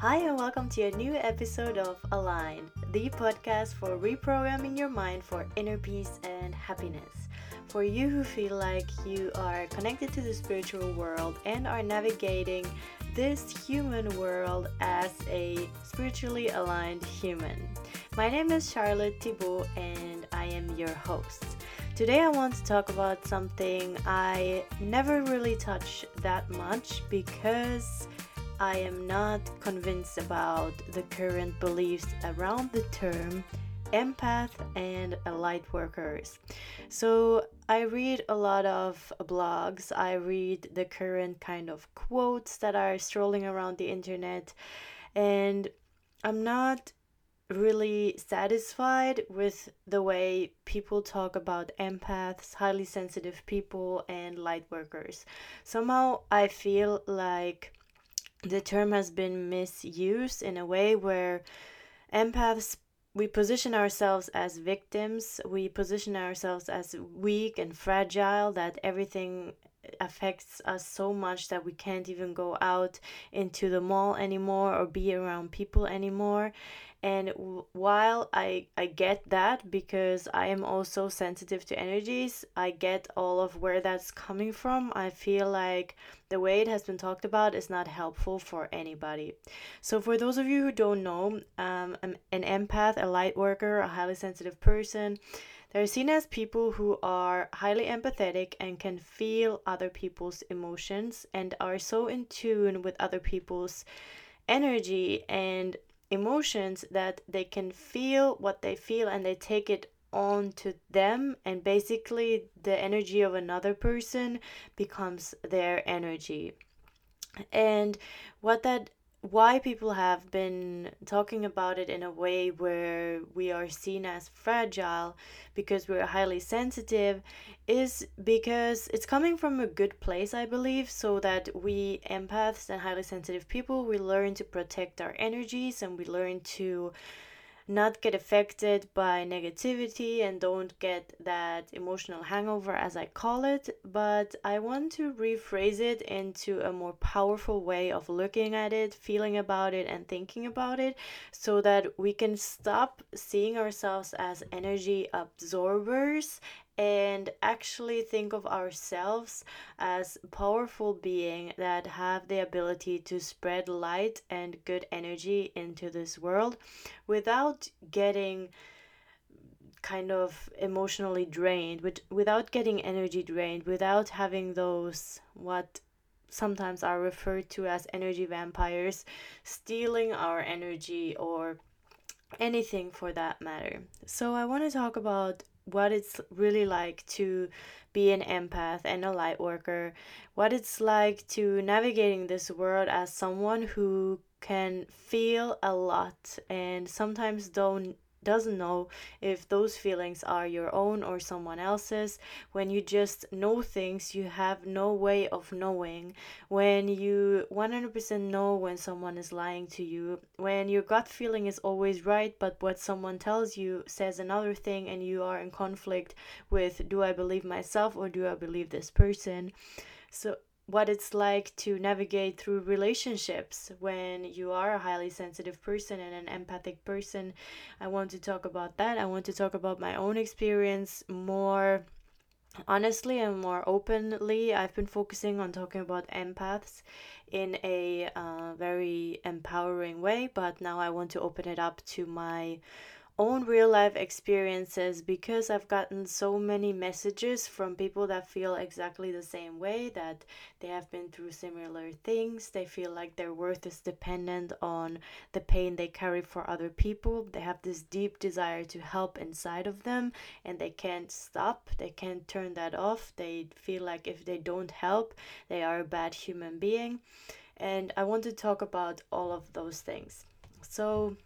Hi, and welcome to a new episode of Align, the podcast for reprogramming your mind for inner peace and happiness. For you who feel like you are connected to the spiritual world and are navigating this human world as a spiritually aligned human. My name is Charlotte Thibault, and I am your host. Today, I want to talk about something I never really touch that much because I am not convinced about the current beliefs around the term empath and light workers. So I read a lot of blogs, I read the current kind of quotes that are strolling around the internet, and I'm not really satisfied with the way people talk about empaths, highly sensitive people, and light workers. Somehow I feel like the term has been misused in a way where empaths we position ourselves as victims. We position ourselves as weak and fragile that everything affects us so much that we can't even go out into the mall anymore or be around people anymore. And while i i get that because i am also sensitive to energies i get all of where that's coming from. I feel like the way it has been talked about is not helpful for anybody. So for those of you who don't know um, I'm an empath a light worker a highly sensitive person they're seen as people who are highly empathetic and can feel other people's emotions and are so in tune with other people's energy and emotions that they can feel what they feel and they take it on to them. And basically the energy of another person becomes their energy. And what that why people have been talking about it in a way where we are seen as fragile because we're highly sensitive is because it's coming from a good place i believe so that we empaths and highly sensitive people we learn to protect our energies and we learn to not get affected by negativity and don't get that emotional hangover, as I call it. But I want to rephrase it into a more powerful way of looking at it, feeling about it, and thinking about it so that we can stop seeing ourselves as energy absorbers and actually think of ourselves as powerful being that have the ability to spread light and good energy into this world without getting kind of emotionally drained with, without getting energy drained without having those what sometimes are referred to as energy vampires stealing our energy or anything for that matter. So i want to talk about what it's really like to be an empath and a light worker, what it's like to navigating this world as someone who can feel a lot and sometimes don't doesn't know if those feelings are your own or someone else's. When you just know things you have no way of knowing. When you 100% know when someone is lying to you. When your gut feeling is always right but what someone tells you says another thing and you are in conflict with do i believe myself or do i believe this person? So what it's like to navigate through relationships when you are a highly sensitive person and an empathic person. I want to talk about that. I want to talk about my own experience more honestly and more openly. I've been focusing on talking about empaths in a uh, very empowering way, but now I want to open it up to my own real life experiences because I've gotten so many messages from people that feel exactly the same way that they have been through similar things. They feel like their worth is dependent on the pain they carry for other people. They have this deep desire to help inside of them and they can't stop. They can't turn that off. They feel like if they don't help, they are a bad human being. And I want to talk about all of those things. So,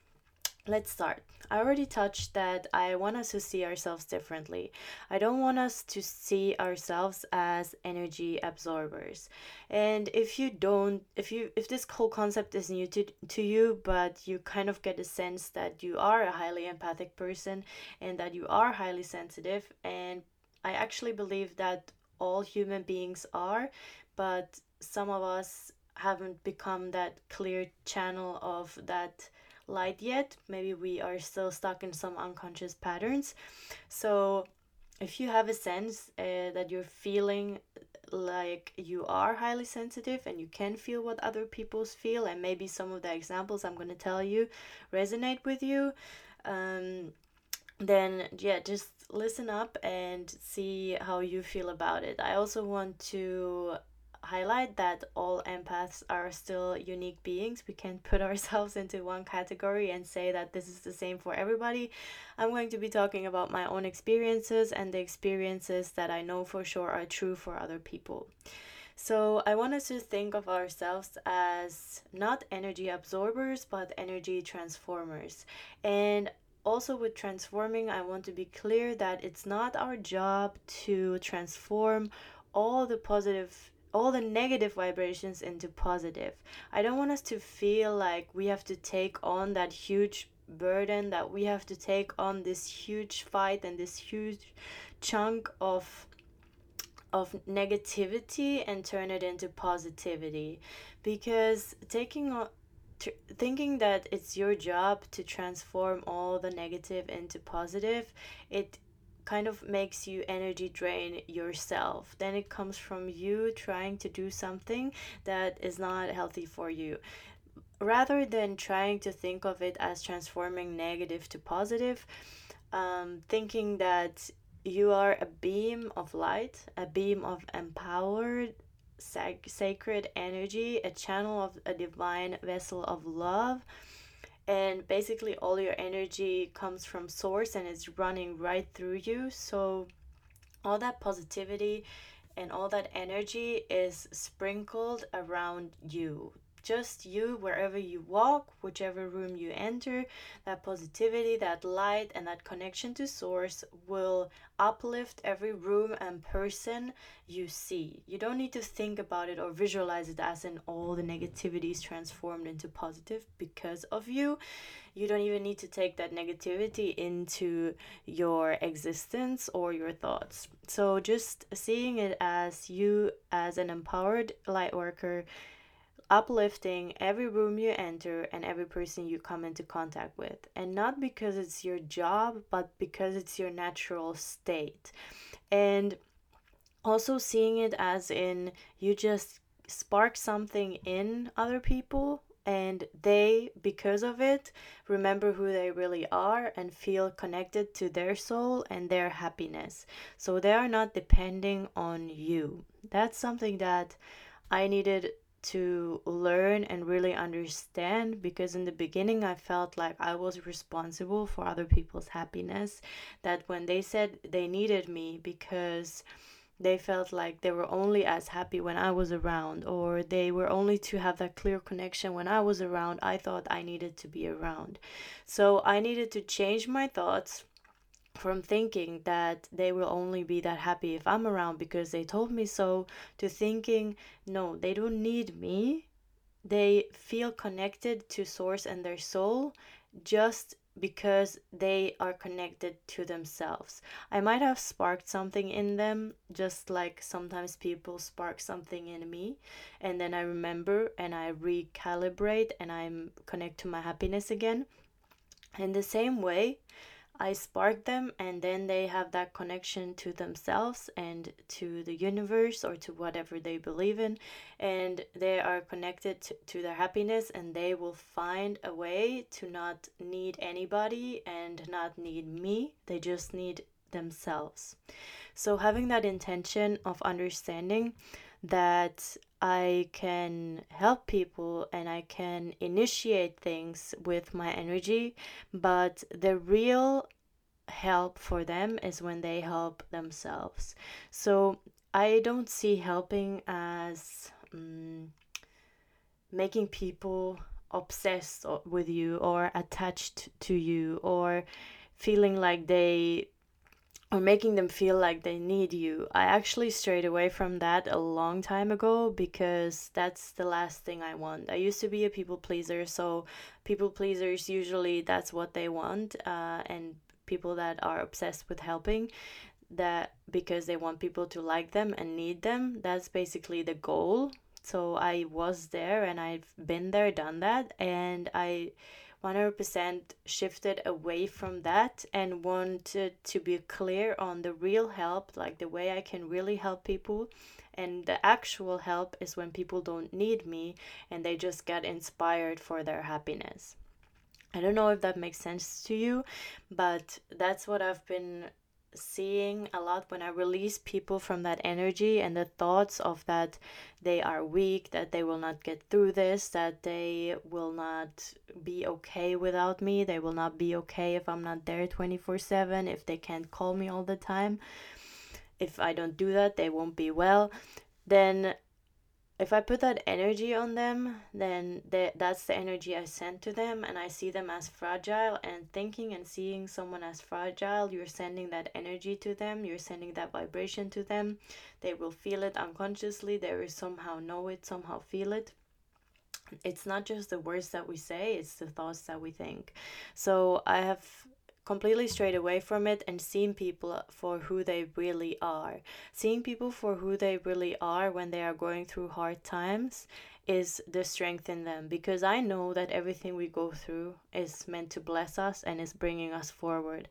let's start. I already touched that I want us to see ourselves differently. I don't want us to see ourselves as energy absorbers. And if you don't if you if this whole concept is new to to you but you kind of get a sense that you are a highly empathic person and that you are highly sensitive and I actually believe that all human beings are, but some of us haven't become that clear channel of that light yet. Maybe we are still stuck in some unconscious patterns. So, if you have a sense uh, that you're feeling like you are highly sensitive and you can feel what other people's feel, and maybe some of the examples I'm going to tell you resonate with you, um, then yeah, just listen up and see how you feel about it. I also want to highlight that all empaths are still unique beings. We can't put ourselves into one category and say that this is the same for everybody. I'm going to be talking about my own experiences and the experiences that I know for sure are true for other people. So, I want us to think of ourselves as not energy absorbers but energy transformers. And also with transforming, I want to be clear that it's not our job to transform all the positive all the negative vibrations into positive. I don't want us to feel like we have to take on that huge burden that we have to take on this huge fight and this huge chunk of of negativity and turn it into positivity because taking on thinking that it's your job to transform all the negative into positive it kind of makes you energy drain yourself. Then it comes from you trying to do something that is not healthy for you. Rather than trying to think of it as transforming negative to positive um, thinking that you are a beam of light a beam of empowered sac- sacred energy a channel of a divine vessel of love and basically all your energy comes from source and it's running right through you. So all that positivity and all that energy is sprinkled around you just you wherever you walk, whichever room you enter, that positivity, that light, and that connection to source will uplift every room and person you see. You don't need to think about it or visualize it as in all the negativity is transformed into positive because of you. You don't even need to take that negativity into your existence or your thoughts. So, just seeing it as you as an empowered light worker uplifting every room you enter and every person you come into contact with. And not because it's your job, but because it's your natural state. And also seeing it as in you just spark something in other people and they because of it remember who they really are and feel connected to their soul and their happiness so they are not depending on you that's something that i needed to learn and really understand because in the beginning I felt like I was responsible for other people's happiness. That when they said they needed me because they felt like they were only as happy when I was around, or they were only to have that clear connection when I was around, I thought I needed to be around. So I needed to change my thoughts from thinking that they will only be that happy if I'm around because they told me so to thinking no they don't need me they feel connected to source and their soul just because they are connected to themselves. I might have sparked something in them, just like sometimes people spark something in me, and then I remember and I recalibrate and I'm connect to my happiness again. In the same way, I spark them and then they have that connection to themselves and to the universe or to whatever they believe in and they are connected to, their happiness and they will find a way to not need anybody and not need me. They just need themselves. So having that intention of understanding that I can help people and I can initiate things with my energy, but the real help for them is when they help themselves. So I don't see helping as um, making people obsessed with you or attached to you or feeling like they or making them feel like they need you. I actually strayed away from that a long time ago because that's the last thing I want. I used to be a people pleaser, so people pleasers usually that's what they want, uh, and people that are obsessed with helping that because they want people to like them and need them that's basically the goal So I was there and I've been there, done that, and I 100% shifted away from that and wanted to be clear on the real help, like the way I can really help people. And the actual help is when people don't need me and they just get inspired for their happiness. I don't know if that makes sense to you, but that's what I've been seeing a lot when I release people from that energy and the thoughts of that they are weak, that they will not get through this, that they will not be okay without me, they will not be okay if I'm not there 24 7, if they can't call me all the time. If I don't do that, they won't be well. Then if I put that energy on them, then they, that's the energy I send to them, and I see them as fragile. And thinking and seeing someone as fragile, you're sending that energy to them, you're sending that vibration to them. They will feel it unconsciously, they will somehow know it, somehow feel it. It's not just the words that we say, it's the thoughts that we think. So I have completely strayed away from it and seeing people for who they really are. Seeing people for who they really are when they are going through hard times is the strength in them because I know that everything we go through is meant to bless us and is bringing us forward.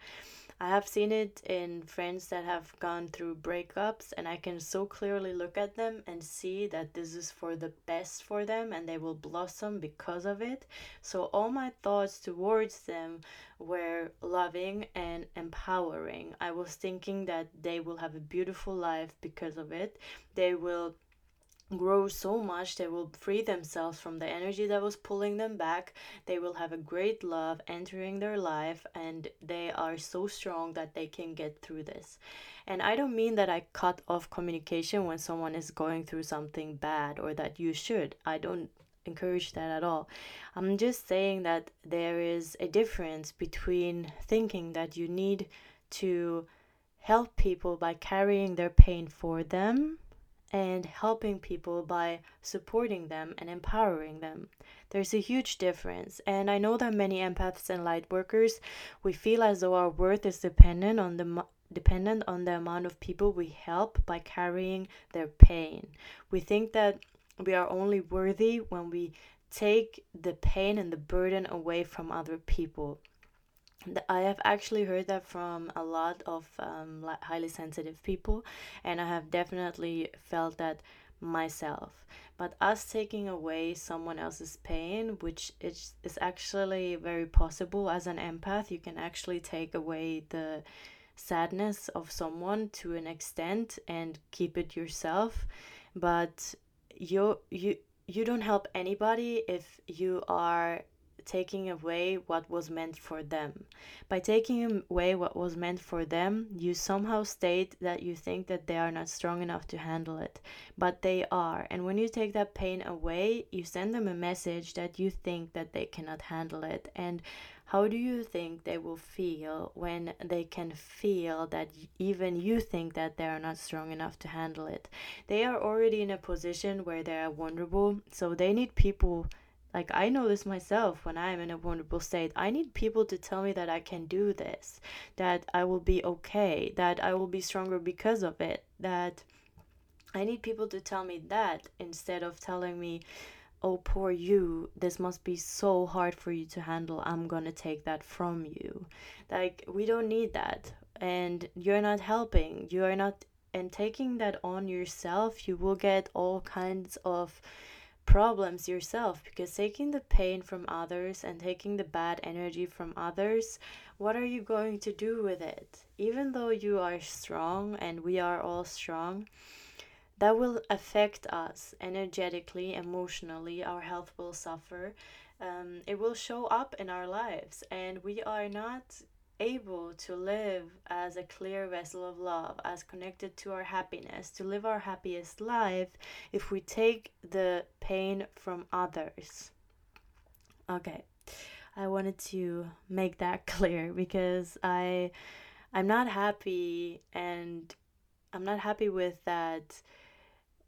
I have seen it in friends that have gone through breakups, and I can so clearly look at them and see that this is for the best for them and they will blossom because of it. So, all my thoughts towards them were loving and empowering. I was thinking that they will have a beautiful life because of it. They will grow so much they will free themselves from the energy that was pulling them back. They will have a great love entering their life and they are so strong that they can get through this. And i don't mean that i cut off communication when someone is going through something bad or that you should. I don't encourage that at all. I'm just saying that there is a difference between thinking that you need to help people by carrying their pain for them and helping people by supporting them and empowering them. There's a huge difference, and I know that many empaths and light workers we feel as though our worth is dependent on the dependent on the amount of people we help by carrying their pain. We think that we are only worthy when we take the pain and the burden away from other people. I have actually heard that from a lot of um, highly sensitive people, and I have definitely felt that myself. But us taking away someone else's pain, which is, is actually very possible as an empath, you can actually take away the sadness of someone to an extent and keep it yourself. But you you you don't help anybody if you are taking away what was meant for them. By taking away what was meant for them, you somehow state that you think that they are not strong enough to handle it. But they are. And when you take that pain away, you send them a message that you think that they cannot handle it. And how do you think they will feel when they can feel that even you think that they are not strong enough to handle it? They are already in a position where they are vulnerable, so they need people like, I know this myself when I'm in a vulnerable state. I need people to tell me that I can do this, that I will be okay, that I will be stronger because of it, that I need people to tell me that instead of telling me, oh, poor you, this must be so hard for you to handle. I'm gonna take that from you. Like, we don't need that. And you're not helping. You are not, and taking that on yourself, you will get all kinds of problems yourself because taking the pain from others and taking the bad energy from others, what are you going to do with it? Even though you are strong and we are all strong, that will affect us energetically, emotionally, our health will suffer. Um, it will show up in our lives, and we are not able to live as a clear vessel of love, as connected to our happiness, to live our happiest life if we take the pain from others. Okay. I wanted to make that clear because I I'm not happy and I'm not happy with that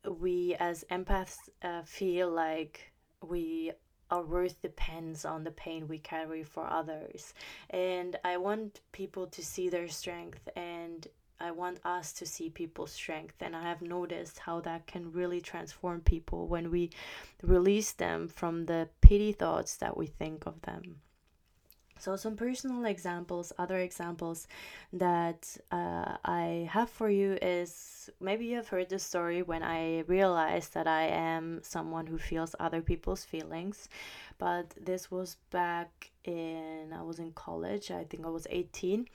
we as empaths uh, feel like we our worth depends on the pain we carry for others. And I want people to see their strength and I want us to see people's strength. And I have noticed how that can really transform people when we release them from the pity thoughts that we think of them. So, some personal examples, other examples that uh, I have for you is maybe you have heard the story when I realized that I am someone who feels other people's feelings. But this was back in, I was in college, I think I was 18.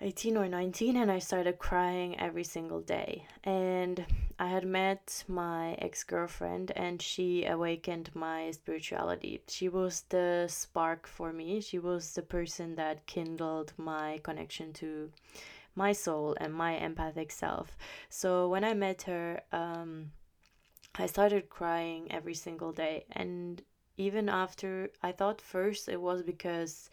18 or 19 and I started crying every single day. And I had met my ex girlfriend and she awakened my spirituality. She was the spark for me, she was the person that kindled my connection to my soul and my empathic self. So when I met her, um, I started crying every single day. And even after, I thought first it was because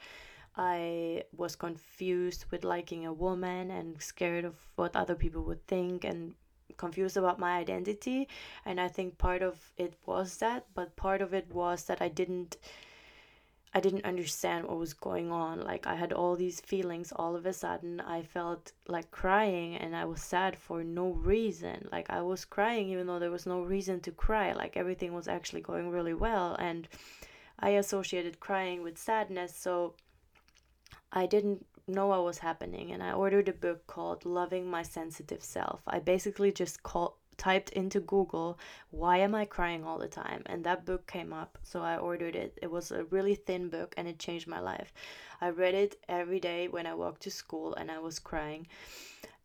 I was confused with liking a woman and scared of what other people would think and confused about my identity. And I think part of it was that, but part of it was that I didn't I didn't understand what was going on. Like I had all these feelings all of a sudden. I felt like crying and I was sad for no reason. Like I was crying even though there was no reason to cry. Like everything was actually going really well and I associated crying with sadness. So I didn't know what was happening and I ordered a book called Loving My Sensitive Self. I basically just call, typed into Google, why am I crying all the time? And that book came up. So I ordered it. It was a really thin book and it changed my life. I read it every day when I walked to school and I was crying.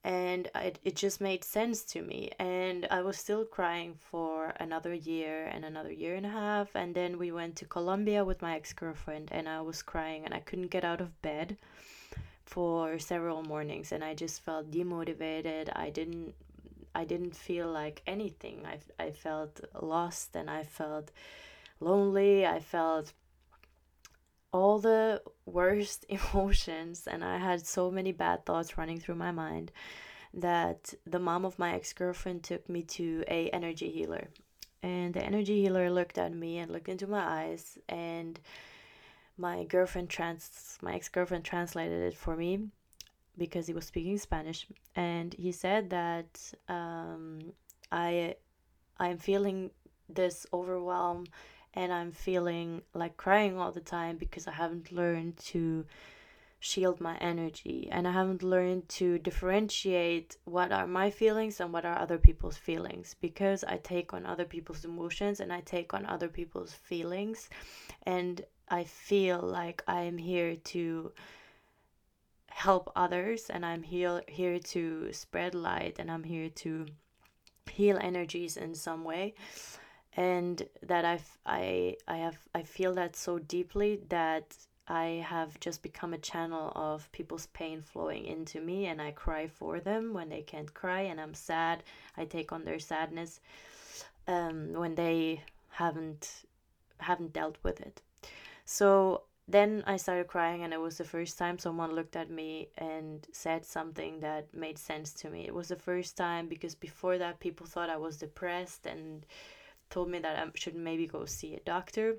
And it, it just made sense to me. And I was still crying for another year and another year and a half. And then we went to Colombia with my ex girlfriend, and I was crying and I couldn't get out of bed for several mornings and I just felt demotivated. I didn't I didn't feel like anything. I I felt lost and I felt lonely. I felt all the worst emotions and I had so many bad thoughts running through my mind that the mom of my ex-girlfriend took me to a energy healer. And the energy healer looked at me and looked into my eyes and my girlfriend trans my ex-girlfriend translated it for me because he was speaking Spanish. And he said that um, I I'm feeling this overwhelm and I'm feeling like crying all the time because I haven't learned to shield my energy. And I haven't learned to differentiate what are my feelings and what are other people's feelings because I take on other people's emotions and I take on other people's feelings. And I feel like I am here to help others and I'm here here to spread light and I'm here to heal energies in some way. And that I've, I I have I feel that so deeply that I have just become a channel of people's pain flowing into me and I cry for them when they can't cry and I'm sad. I take on their sadness um, when they haven't haven't dealt with it so then I started crying, and it was the first time someone looked at me and said something that made sense to me. It was the first time because before that, people thought I was depressed and told me that I should maybe go see a doctor.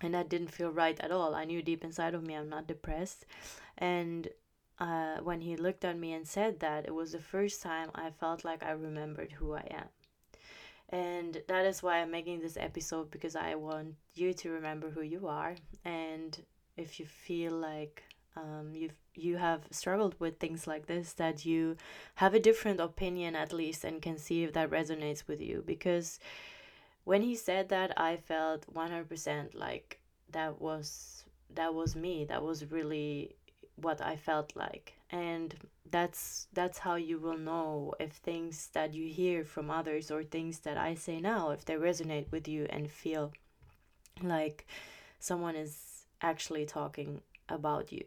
And that didn't feel right at all. I knew deep inside of me I'm not depressed. And uh, when he looked at me and said that, it was the first time I felt like I remembered who I am and that is why I'm making this episode because I want you to remember who you are. And if you feel like um, you've you have struggled with things like this that you have a different opinion at least and can see if that resonates with you. Because when he said that I felt 100% like that was that was me. That was really what I felt like. And that's that's how you will know if things that you hear from others or things that I say now if they resonate with you and feel like someone is actually talking about you.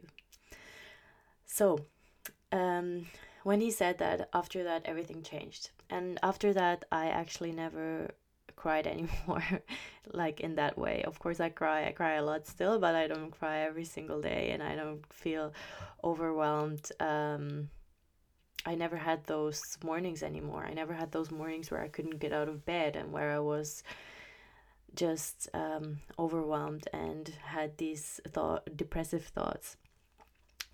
So um, when he said that after that everything changed. And after that I actually never cried anymore like in that way. Of course i cry i cry a lot still but i don't cry every single day and i don't feel overwhelmed um i never had those mornings anymore. I never had those mornings where i couldn't get out of bed and where i was just um, overwhelmed and had these thought depressive thoughts.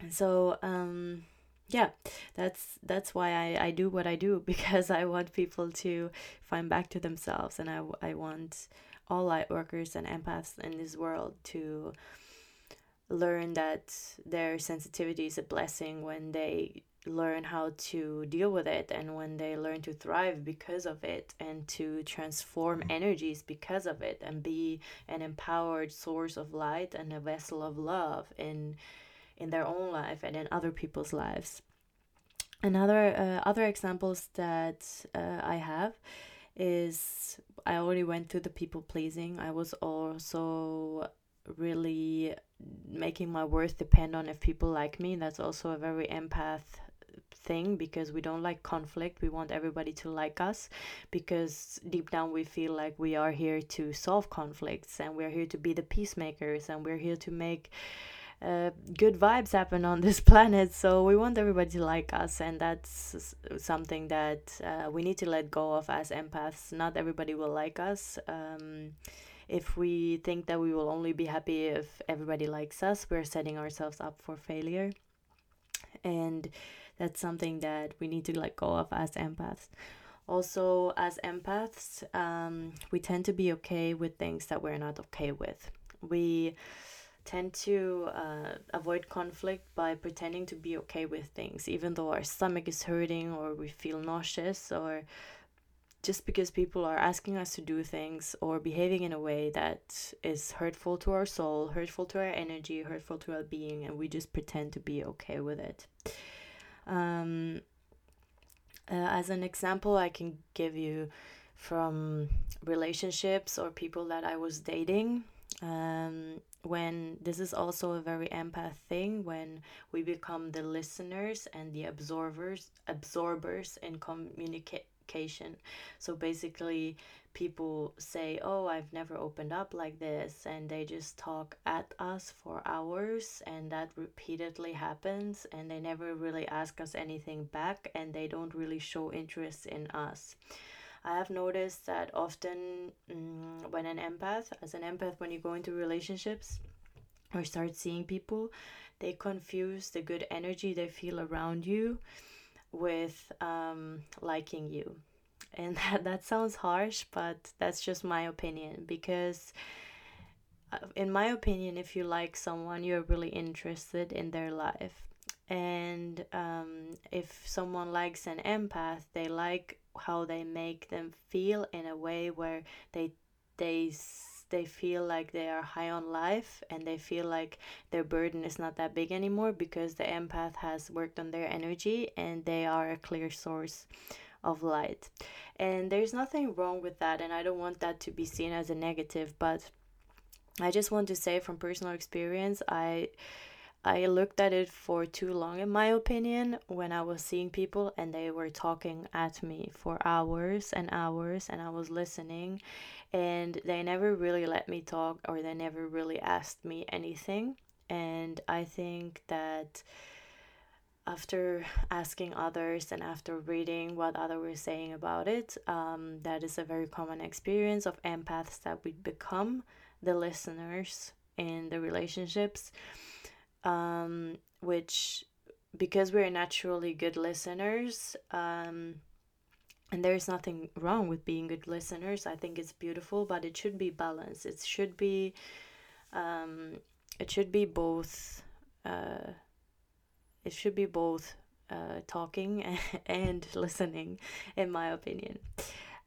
And so um yeah that's that's why I, I do what i do because i want people to find back to themselves and i, I want all light workers and empaths in this world to learn that their sensitivity is a blessing when they learn how to deal with it and when they learn to thrive because of it and to transform energies because of it and be an empowered source of light and a vessel of love in in their own life and in other people's lives. Another uh, other examples that uh, i have is i already went through the people pleasing. I was also really making my worth depend on if people like me. That's also a very empath thing because we don't like conflict. We want everybody to like us because deep down we feel like we are here to solve conflicts and we're here to be the peacemakers and we're here to make uh, good vibes happen on this planet. So we want everybody to like us, and that's something that uh, we need to let go of as empaths. Not everybody will like us. Um, if we think that we will only be happy if everybody likes us, we're setting ourselves up for failure. And that's something that we need to let go of as empaths also as empaths um, we tend to be okay with things that we're not okay with we tend to uh, avoid conflict by pretending to be okay with things even though our stomach is hurting or we feel nauseous or just because people are asking us to do things or behaving in a way that is hurtful to our soul, hurtful to our energy, hurtful to our being, and we just pretend to be okay with it. Um, uh, as an example, I can give you from relationships or people that I was dating. Um, when this is also a very empath thing when we become the listeners and the absorbers absorbers in communication so basically people say, Oh, I've never opened up like this, and they just talk at us for hours, and that repeatedly happens, and they never really ask us anything back, and they don't really show interest in us. I have noticed that often mm, when an empath, as an empath, when you go into relationships or start seeing people, they confuse the good energy they feel around you with um, liking you. And that, that sounds harsh but that's just my opinion because uh, in my opinion if you like someone you're really interested in their life. And um, if someone likes an empath they like how they make them feel in a way where they they they feel like they are high on life and they feel like their burden is not that big anymore because the empath has worked on their energy and they are a clear source of light. And there's nothing wrong with that, and I don't want that to be seen as a negative, but I just want to say from personal experience, I I looked at it for too long, in my opinion, when I was seeing people and they were talking at me for hours and hours, and I was listening, and they never really let me talk or they never really asked me anything. And I think that after asking others and after reading what others were saying about it, um, that is a very common experience of empaths that we become the listeners in the relationships, um, which because we're naturally good listeners, um, and there's nothing wrong with being good listeners. I think it's beautiful, but it should be balanced. It should be, um, it should be both. Uh, it should be both uh, talking and listening, in my opinion.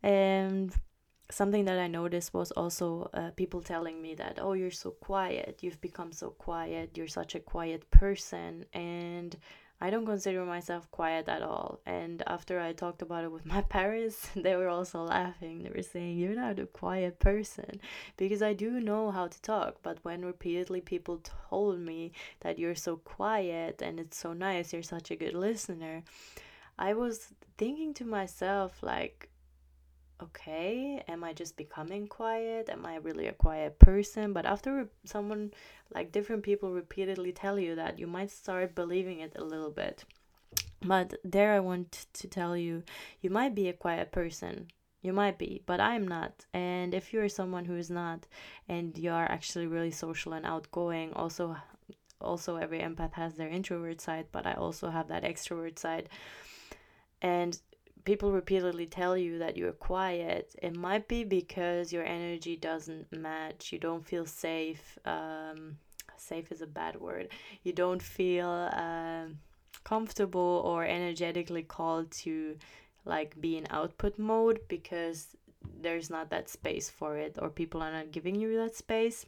And something that I noticed was also uh, people telling me that, oh, you're so quiet, you've become so quiet, you're such a quiet person. And I don't consider myself quiet at all. And after I talked about it with my parents, they were also laughing. They were saying, You're not a quiet person. Because I do know how to talk. But when repeatedly people told me that you're so quiet and it's so nice, you're such a good listener, I was thinking to myself, like, okay am i just becoming quiet? Am i really a quiet person? But after someone like different people repeatedly tell you that you might start believing it a little bit. But there i want to tell you you might be a quiet person. You might be but i'm not. And if you're someone who is not and you are actually really social and outgoing also also every empath has their introvert side but i also have that extrovert side. And people repeatedly tell you that you're quiet it might be because your energy doesn't match. You don't feel safe um, safe is a bad word. You don't feel um, comfortable or energetically called to like be in output mode because there's not that space for it or people are not giving you that space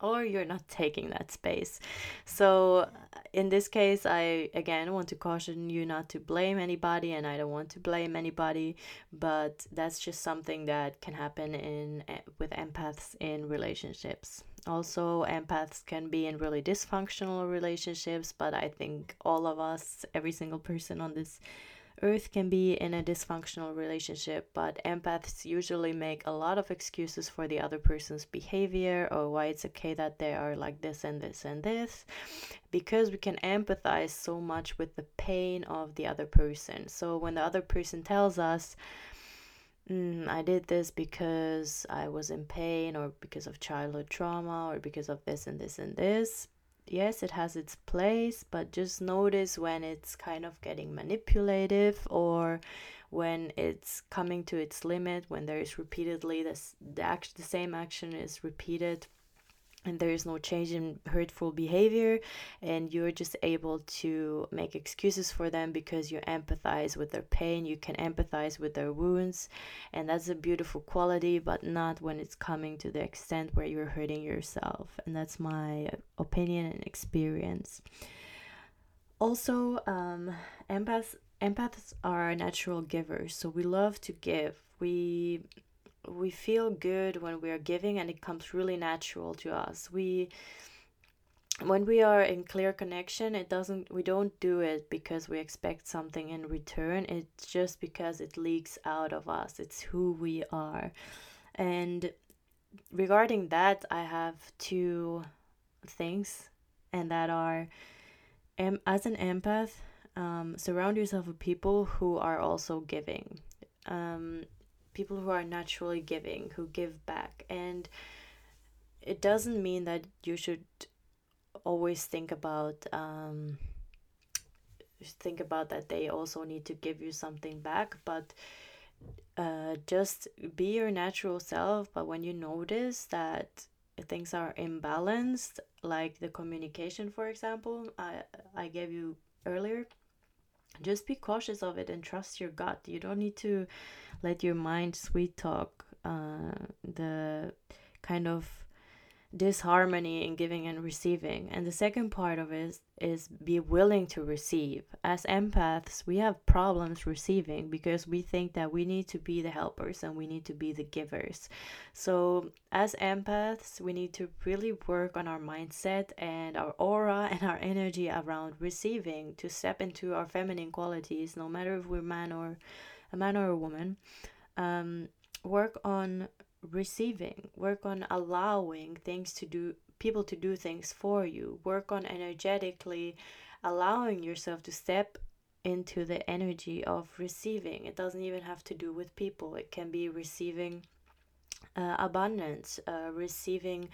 or you're not taking that space. So, in this case, I again want to caution you not to blame anybody, and I don't want to blame anybody, but that's just something that can happen in eh, with empaths in relationships. Also, empaths can be in really dysfunctional relationships, but I think all of us, every single person on this Earth can be in a dysfunctional relationship, but empaths usually make a lot of excuses for the other person's behavior or why it's okay that they are like this and this and this because we can empathize so much with the pain of the other person. So when the other person tells us, mm, I did this because I was in pain or because of childhood trauma or because of this and this and this, yes, it has its place, but just notice when it's kind of getting manipulative or when it's coming to its limit, when there is repeatedly this the act the same action is repeated and there is no change in hurtful behavior and you're just able to make excuses for them because you empathize with their pain you can empathize with their wounds and that's a beautiful quality but not when it's coming to the extent where you're hurting yourself and that's my opinion and experience. Also um, empaths empaths are natural givers so we love to give. We we feel good when we are giving and it comes really natural to us. We when we are in clear connection it doesn't we don't do it because we expect something in return. It's just because it leaks out of us. It's who we are. And regarding that i have two things and that are um, as an empath um, surround yourself with people who are also giving. Um, people who are naturally giving, who give back. And it doesn't mean that you should always think about um, think about that they also need to give you something back, but uh, just be your natural self. But when you notice that things are imbalanced, like the communication, for example, I I gave you earlier, just be cautious of it and trust your gut. You don't need to let your mind sweet talk uh, the kind of disharmony in giving and receiving. And the second part of it is, be willing to receive. As empaths, we have problems receiving because we think that we need to be the helpers and we need to be the givers. So, as empaths, we need to really work on our mindset and our aura and our energy around receiving to step into our feminine qualities, no matter if we're man or a man or a woman. Um, work on receiving work on allowing things to do people to do things for you. Work on energetically allowing yourself to step into the energy of receiving. It doesn't even have to do with people. It can be receiving uh, abundance uh, receiving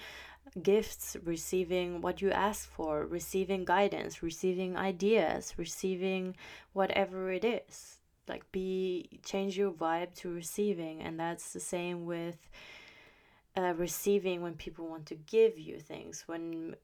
gifts receiving what you ask for receiving guidance receiving ideas receiving whatever it is like be change your vibe to receiving and that's the same with uh, receiving when people want to give you things. When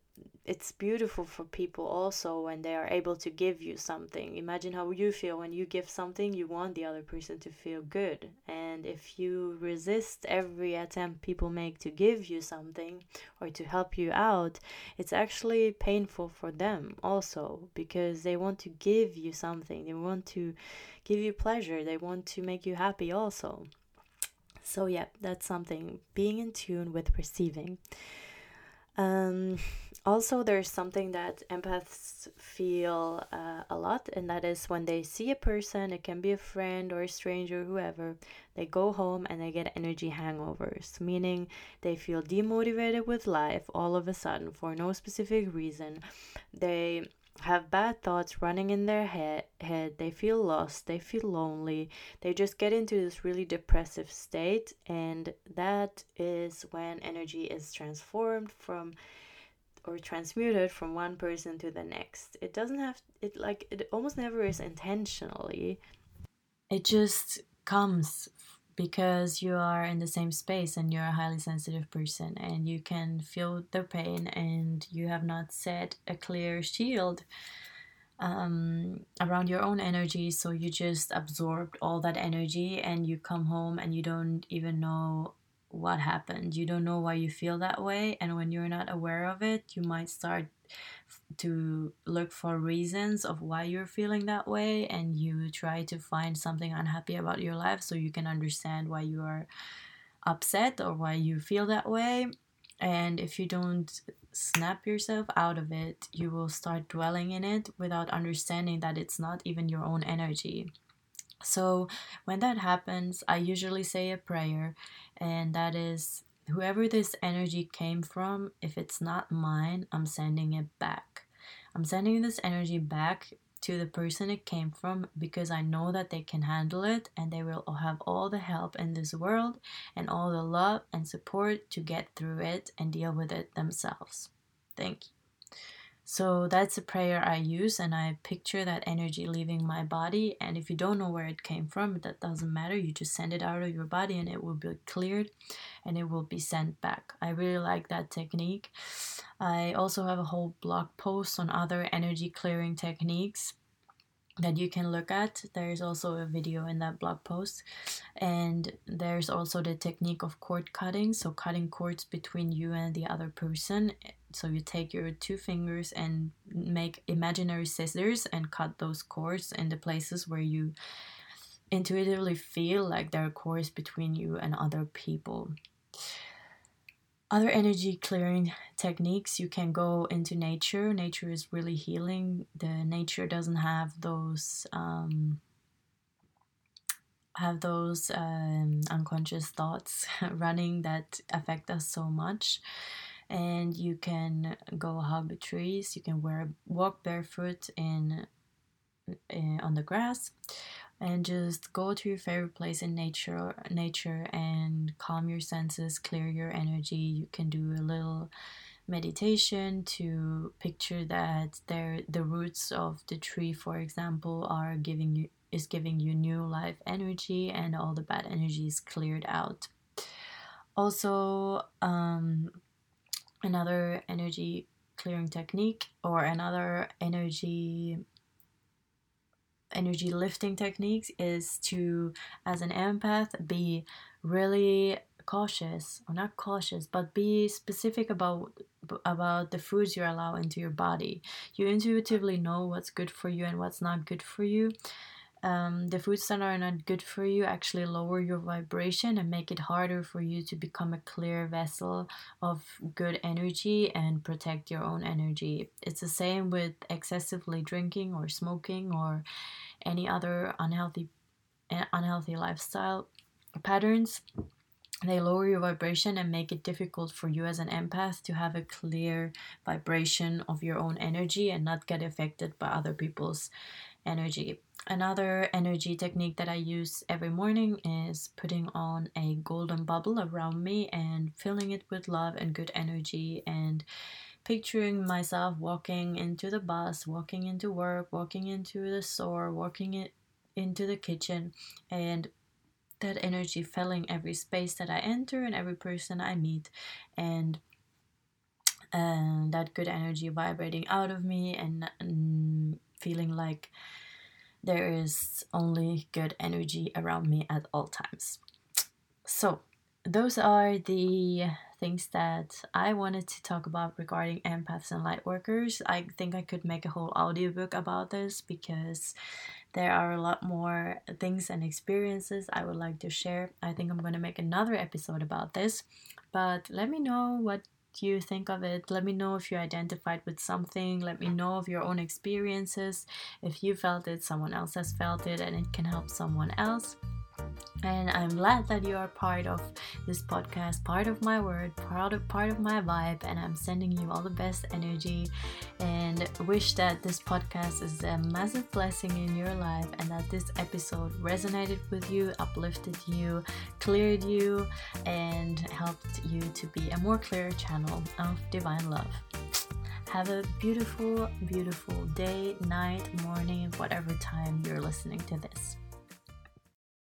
it's beautiful for people also when they are able to give you something. Imagine how you feel when you give something you want the other person to feel good. And if you resist every attempt people make to give you something or to help you out it's actually painful for them also because they want to give you something. They want to give you pleasure. They want to make you happy also. So yeah that's something. Being in tune with receiving. Um, also, there's something that empaths feel uh, a lot, and that is when they see a person, it can be a friend or a stranger, whoever, they go home and they get energy hangovers, meaning they feel demotivated with life all of a sudden for no specific reason. They have bad thoughts running in their head, head they feel lost they feel lonely they just get into this really depressive state and that is when energy is transformed from or transmuted from one person to the next. It doesn't have it like it almost never is intentionally. It just comes because you are in the same space and you're a highly sensitive person and you can feel the pain and you have not set a clear shield um, around your own energy so you just absorbed all that energy and you come home and you don't even know what happened. You don't know why you feel that way and when you're not aware of it you might start to look for reasons of why you're feeling that way and you try to find something unhappy about your life so you can understand why you are upset or why you feel that way. And if you don't snap yourself out of it you will start dwelling in it without understanding that it's not even your own energy. So when that happens i usually say a prayer and that is whoever this energy came from, if it's not mine, I'm sending it back. I'm sending this energy back to the person it came from because I know that they can handle it and they will have all the help in this world and all the love and support to get through it and deal with it themselves. Thank you. So that's a prayer I use, and I picture that energy leaving my body. And if you don't know where it came from, that doesn't matter. You just send it out of your body, and it will be cleared and it will be sent back. I really like that technique. I also have a whole blog post on other energy clearing techniques that you can look at. There's also a video in that blog post. And there's also the technique of cord cutting. So, cutting cords between you and the other person. So, you take your two fingers and make imaginary scissors and cut those cords in the places where you intuitively feel like there are cords between you and other people. Other energy clearing techniques you can go into nature. Nature is really healing. The nature doesn't have those um, have those um, unconscious thoughts running that affect us so much and you can go hug trees. You can wear walk barefoot in, in on the grass and just go to your favorite place in nature nature and calm your senses clear your energy. You can do a little meditation to picture that there the roots of the tree for example are giving you is giving you new life energy and all the bad energy is cleared out. Also um, another energy clearing technique or another energy energy lifting techniques is to, as an empath, be really cautious or not cautious but be specific about about the foods you allow into your body. You intuitively know what's good for you and what's not good for you um, the foods that are not good for you actually lower your vibration and make it harder for you to become a clear vessel of good energy and protect your own energy. It's the same with excessively drinking or smoking or any other unhealthy eh, unhealthy lifestyle patterns they lower your vibration and make it difficult for you as an empath to have a clear vibration of your own energy and not get affected by other people's energy. Another energy technique that I use every morning is putting on a golden bubble around me and filling it with love and good energy and picturing myself walking into the bus, walking into work, walking into the store, walking it into the kitchen and that energy filling every space that I enter and every person I meet and and that good energy vibrating out of me and feeling like there is only good energy around me at all times. So, those are the things that I wanted to talk about regarding empaths and light workers. I think I could make a whole audiobook about this because there are a lot more things and experiences I would like to share. I think I'm going to make another episode about this, but let me know what you think of it. Let me know if you identified with something. Let me know of your own experiences. If you felt it, someone else has felt it, and it can help someone else. And I'm glad that you are part of this podcast, part of my word, part of part of my vibe, and I'm sending you all the best energy and wish that this podcast is a massive blessing in your life and that this episode resonated with you, uplifted you, cleared you, and helped you to be a more clear channel of divine love. Have a beautiful, beautiful day, night, morning, whatever time you're listening to this.